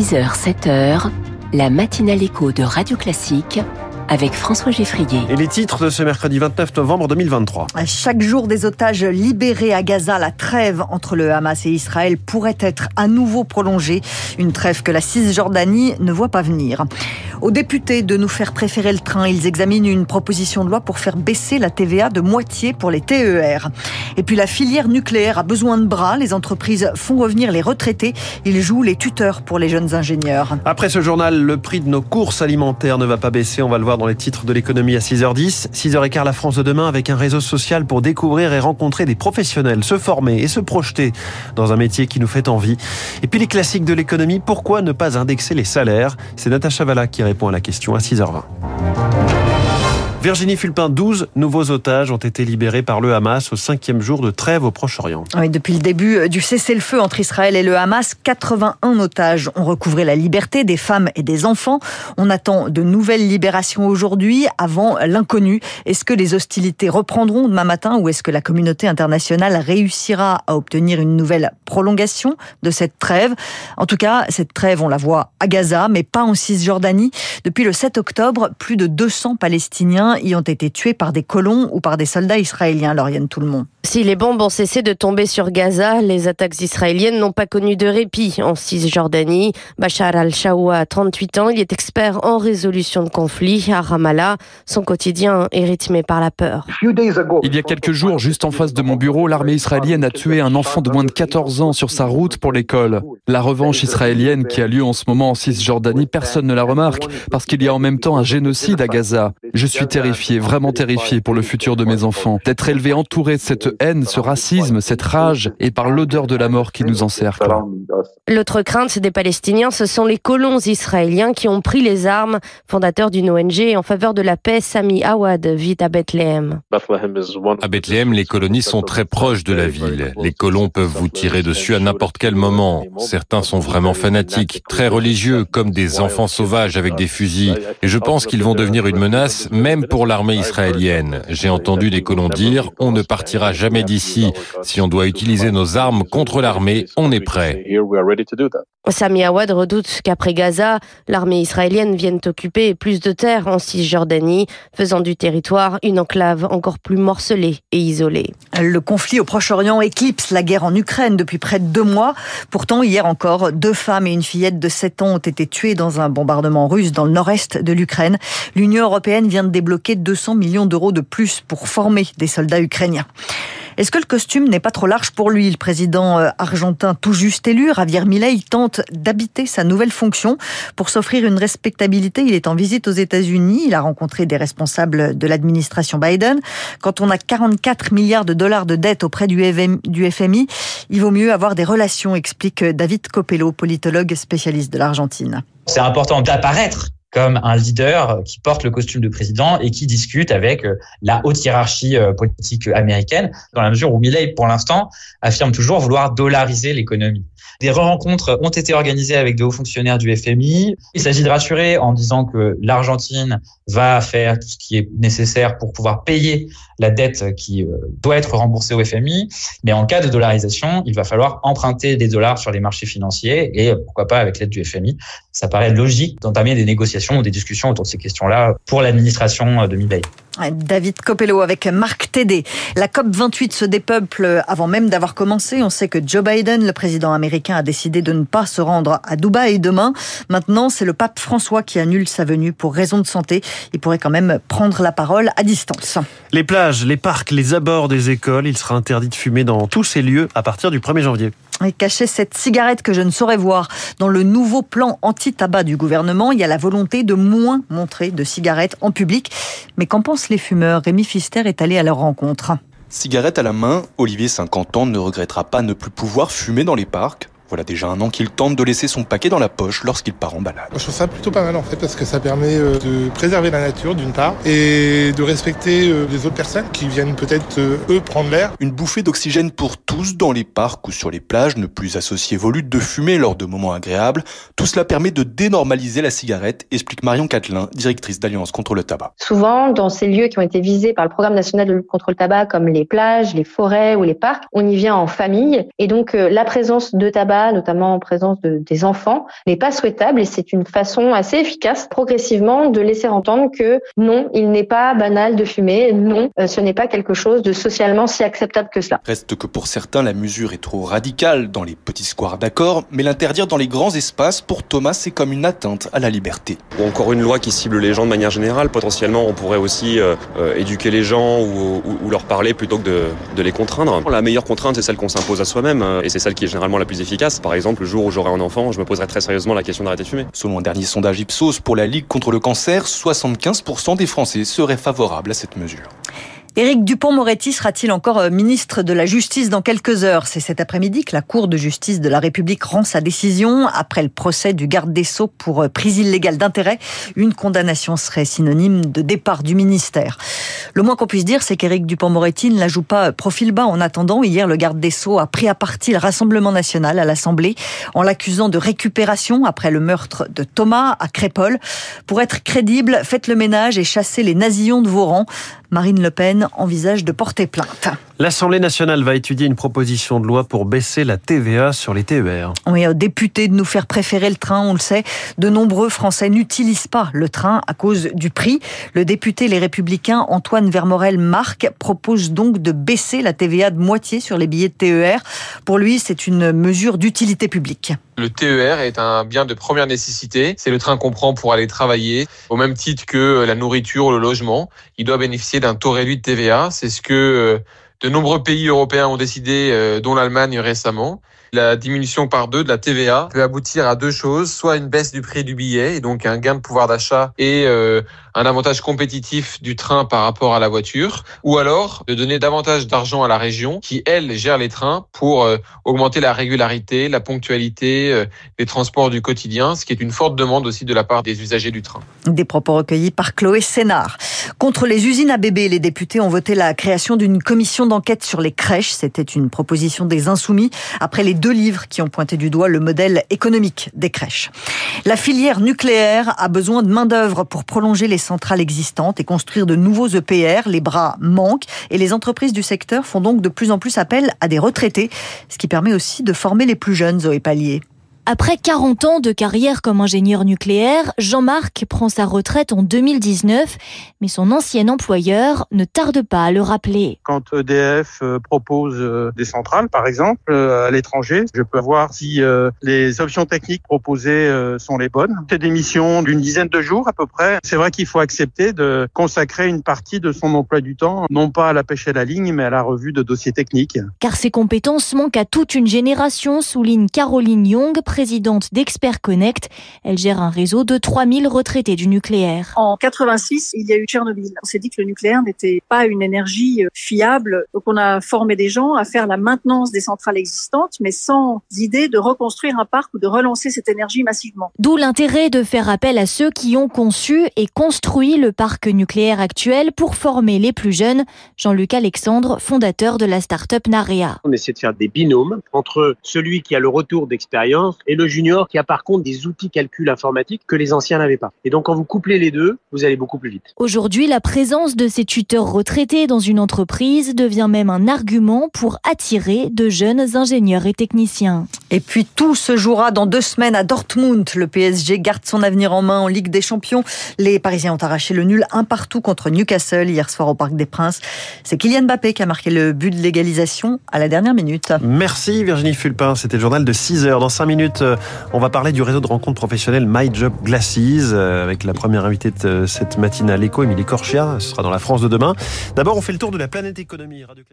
6h, 7h, la matinale écho de Radio Classique avec François Geffrier. Et les titres de ce mercredi 29 novembre 2023. Chaque jour des otages libérés à Gaza, la trêve entre le Hamas et Israël pourrait être à nouveau prolongée. Une trêve que la Cisjordanie ne voit pas venir. Aux députés de nous faire préférer le train, ils examinent une proposition de loi pour faire baisser la TVA de moitié pour les TER. Et puis la filière nucléaire a besoin de bras. Les entreprises font revenir les retraités. Ils jouent les tuteurs pour les jeunes ingénieurs. Après ce journal, le prix de nos courses alimentaires ne va pas baisser. On va le voir dans les titres de l'économie à 6h10. 6h15, la France de demain avec un réseau social pour découvrir et rencontrer des professionnels, se former et se projeter dans un métier qui nous fait envie. Et puis les classiques de l'économie, pourquoi ne pas indexer les salaires? C'est Natacha Valla qui répond à la question à 6h20. Virginie Fulpin, 12 nouveaux otages ont été libérés par le Hamas au cinquième jour de trêve au Proche-Orient. Oui, depuis le début du cessez-le-feu entre Israël et le Hamas, 81 otages ont recouvré la liberté des femmes et des enfants. On attend de nouvelles libérations aujourd'hui avant l'inconnu. Est-ce que les hostilités reprendront demain matin ou est-ce que la communauté internationale réussira à obtenir une nouvelle prolongation de cette trêve? En tout cas, cette trêve, on la voit à Gaza, mais pas en Cisjordanie. Depuis le 7 octobre, plus de 200 Palestiniens y ont été tués par des colons ou par des soldats israéliens, Lauriane Tout le monde. Si les bombes ont cessé de tomber sur Gaza, les attaques israéliennes n'ont pas connu de répit en Cisjordanie. Bachar al-Shawa a 38 ans, il est expert en résolution de conflits à Ramallah. Son quotidien est rythmé par la peur. Il y a quelques jours, juste en face de mon bureau, l'armée israélienne a tué un enfant de moins de 14 ans sur sa route pour l'école. La revanche israélienne qui a lieu en ce moment en Cisjordanie, personne ne la remarque parce qu'il y a en même temps un génocide à Gaza. Je suis terrifié, vraiment terrifié pour le futur de mes enfants, d'être élevé entouré de cette haine, ce racisme, cette rage et par l'odeur de la mort qui nous encercle. L'autre crainte des Palestiniens, ce sont les colons israéliens qui ont pris les armes. Fondateur d'une ONG en faveur de la paix, Sami Awad vit à Bethléem. À Bethléem, les colonies sont très proches de la ville. Les colons peuvent vous tirer dessus à n'importe quel moment. Certains sont vraiment fanatiques, très religieux, comme des enfants sauvages avec des fusils. Et je pense qu'ils vont devenir une menace, même pour l'armée israélienne. J'ai entendu des colons dire, on ne partira jamais d'ici. Si on doit utiliser nos armes contre l'armée, on est prêt. Sami Awad redoute qu'après Gaza, l'armée israélienne vienne occuper plus de terres en Cisjordanie, faisant du territoire une enclave encore plus morcelée et isolée. Le conflit au Proche-Orient éclipse la guerre en Ukraine depuis près de deux mois. Pourtant, hier encore, deux femmes et une fillette de 7 ans ont été tuées dans un bombardement russe dans le nord-est de l'Ukraine. L'Union européenne vient de débloquer 200 millions d'euros de plus pour former des soldats ukrainiens. Est-ce que le costume n'est pas trop large pour lui? Le président euh, argentin tout juste élu, Javier Milei, tente d'habiter sa nouvelle fonction. Pour s'offrir une respectabilité, il est en visite aux États-Unis. Il a rencontré des responsables de l'administration Biden. Quand on a 44 milliards de dollars de dettes auprès du FMI, il vaut mieux avoir des relations, explique David Copello, politologue spécialiste de l'Argentine. C'est important d'apparaître comme un leader qui porte le costume de président et qui discute avec euh, la haute hiérarchie euh, politique américaine, dans la mesure où Milley, pour l'instant, affirme toujours vouloir dollariser l'économie. Des rencontres ont été organisées avec de hauts fonctionnaires du FMI. Il s'agit de rassurer en disant que l'Argentine va faire tout ce qui est nécessaire pour pouvoir payer la dette qui euh, doit être remboursée au FMI. Mais en cas de dollarisation, il va falloir emprunter des dollars sur les marchés financiers et pourquoi pas avec l'aide du FMI. Ça paraît logique d'entamer des négociations ou des discussions autour de ces questions-là pour l'administration de Milley. David Copello avec Marc Tédé. La COP28 se dépeuple avant même d'avoir commencé. On sait que Joe Biden, le président américain, a décidé de ne pas se rendre à Dubaï demain. Maintenant, c'est le pape François qui annule sa venue pour raison de santé. Il pourrait quand même prendre la parole à distance. Les plages, les parcs, les abords des écoles, il sera interdit de fumer dans tous ces lieux à partir du 1er janvier. Cacher cette cigarette que je ne saurais voir. Dans le nouveau plan anti-tabac du gouvernement, il y a la volonté de moins montrer de cigarettes en public. Mais qu'en pensent les fumeurs? Rémi Fister est allé à leur rencontre. Cigarette à la main, Olivier, 50 ans, ne regrettera pas ne plus pouvoir fumer dans les parcs. Voilà déjà un an qu'il tente de laisser son paquet dans la poche lorsqu'il part en balade. Je trouve ça plutôt pas mal en fait parce que ça permet euh, de préserver la nature d'une part et de respecter euh, les autres personnes qui viennent peut-être euh, eux prendre l'air. Une bouffée d'oxygène pour tous dans les parcs ou sur les plages, ne plus associer vos luttes de fumée lors de moments agréables. Tout cela permet de dénormaliser la cigarette, explique Marion Catelin, directrice d'Alliance contre le tabac. Souvent, dans ces lieux qui ont été visés par le programme national de lutte contre le tabac, comme les plages, les forêts ou les parcs, on y vient en famille et donc la présence de tabac notamment en présence de, des enfants, n'est pas souhaitable et c'est une façon assez efficace progressivement de laisser entendre que non, il n'est pas banal de fumer, non, euh, ce n'est pas quelque chose de socialement si acceptable que cela. Reste que pour certains, la mesure est trop radicale dans les petits squares d'accord, mais l'interdire dans les grands espaces, pour Thomas, c'est comme une atteinte à la liberté. encore une loi qui cible les gens de manière générale. Potentiellement, on pourrait aussi euh, euh, éduquer les gens ou, ou, leur parler plutôt que de, de les contraindre. La meilleure contrainte, c'est celle qu'on s'impose à soi-même et c'est celle qui est généralement la plus efficace. Par exemple, le jour où j'aurai un enfant, je me poserai très sérieusement la question d'arrêter de fumer. Selon un dernier sondage Ipsos pour la Ligue contre le cancer, 75% des Français seraient favorables à cette mesure. Éric Dupont-Moretti sera-t-il encore euh, ministre de la Justice dans quelques heures? C'est cet après-midi que la Cour de justice de la République rend sa décision après le procès du garde des Sceaux pour euh, prise illégale d'intérêt. Une condamnation serait synonyme de départ du ministère. Le moins qu'on puisse dire, c'est qu'Éric Dupont-Moretti ne la joue pas profil bas. En attendant, hier, le garde des Sceaux a pris à partie le Rassemblement national à l'Assemblée en l'accusant de récupération après le meurtre de Thomas à Crépole. Pour être crédible, faites le ménage et chassez les nazillons de vos rangs. Marine Le Pen envisage de porter plainte. L'Assemblée nationale va étudier une proposition de loi pour baisser la TVA sur les TER. Oui, député de nous faire préférer le train, on le sait. De nombreux Français n'utilisent pas le train à cause du prix. Le député Les Républicains Antoine Vermorel-Marc propose donc de baisser la TVA de moitié sur les billets de TER. Pour lui, c'est une mesure d'utilité publique. Le TER est un bien de première nécessité. C'est le train qu'on prend pour aller travailler, au même titre que la nourriture ou le logement. Il doit bénéficier d'un taux réduit de TVA. C'est ce que euh, de nombreux pays européens ont décidé, euh, dont l'Allemagne récemment. La diminution par deux de la TVA peut aboutir à deux choses, soit une baisse du prix du billet, et donc un gain de pouvoir d'achat et euh, un avantage compétitif du train par rapport à la voiture, ou alors de donner davantage d'argent à la région qui, elle, gère les trains pour euh, augmenter la régularité, la ponctualité euh, des transports du quotidien, ce qui est une forte demande aussi de la part des usagers du train. Des propos recueillis par Chloé Sénard. Contre les usines à bébés, les députés ont voté la création d'une commission d'enquête sur les crèches. C'était une proposition des insoumis après les deux livres qui ont pointé du doigt le modèle économique des crèches. La filière nucléaire a besoin de main-d'œuvre pour prolonger les centrales existantes et construire de nouveaux EPR. Les bras manquent et les entreprises du secteur font donc de plus en plus appel à des retraités, ce qui permet aussi de former les plus jeunes, Zoé Pallier. Après 40 ans de carrière comme ingénieur nucléaire, Jean-Marc prend sa retraite en 2019, mais son ancien employeur ne tarde pas à le rappeler. Quand EDF euh, propose euh, des centrales, par exemple, euh, à l'étranger, je peux voir si les options techniques proposées sont les bonnes. C'est des missions d'une dizaine de jours à peu près. C'est vrai qu'il faut accepter de consacrer une partie de son emploi du temps, non pas à la pêche à la ligne, mais à la revue de dossiers techniques. Car ses compétences manquent à toute une génération, souligne Caroline Young, présidente d'Expert Connect. Elle gère un réseau de 3000 retraités du nucléaire. En 86, il y a eu Tchernobyl. On s'est dit que le nucléaire n'était pas une énergie euh, fiable. Donc on a formé des gens à faire la maintenance des centrales existantes, mais sans idée de reconstruire un parc ou de relancer cette énergie massivement. D'où l'intérêt de faire appel à ceux qui ont conçu et construit le parc nucléaire actuel pour former les plus jeunes. Jean-Luc Alexandre, fondateur de la start-up Narea. On essaie de faire des binômes entre celui qui a le retour d'expérience et le junior qui a par contre des outils calcul informatique que les anciens n'avaient pas. Et donc quand vous couplez les deux, vous allez beaucoup plus vite. Aujourd'hui, la présence de ces tuteurs retraités dans une entreprise devient même un argument pour attirer de jeunes ingénieurs et techniciens. Et puis tout se jouera dans deux semaines à Dortmund. Le PSG garde son avenir en main en Ligue des Champions. Les Parisiens ont arraché le nul un partout contre Newcastle hier soir au Parc des Princes. C'est Kylian Mbappé qui a marqué le but de l'égalisation à la dernière minute. Merci Virginie Fulpin. C'était le journal de 6 heures. Dans 5 minutes, euh, on va parler du réseau de rencontres professionnelles My Job Glasses euh, avec la première invitée de cette matinale éco, Émilie Corchia. Ce sera dans la France de demain. D'abord, on fait le tour de la planète économie. Radio.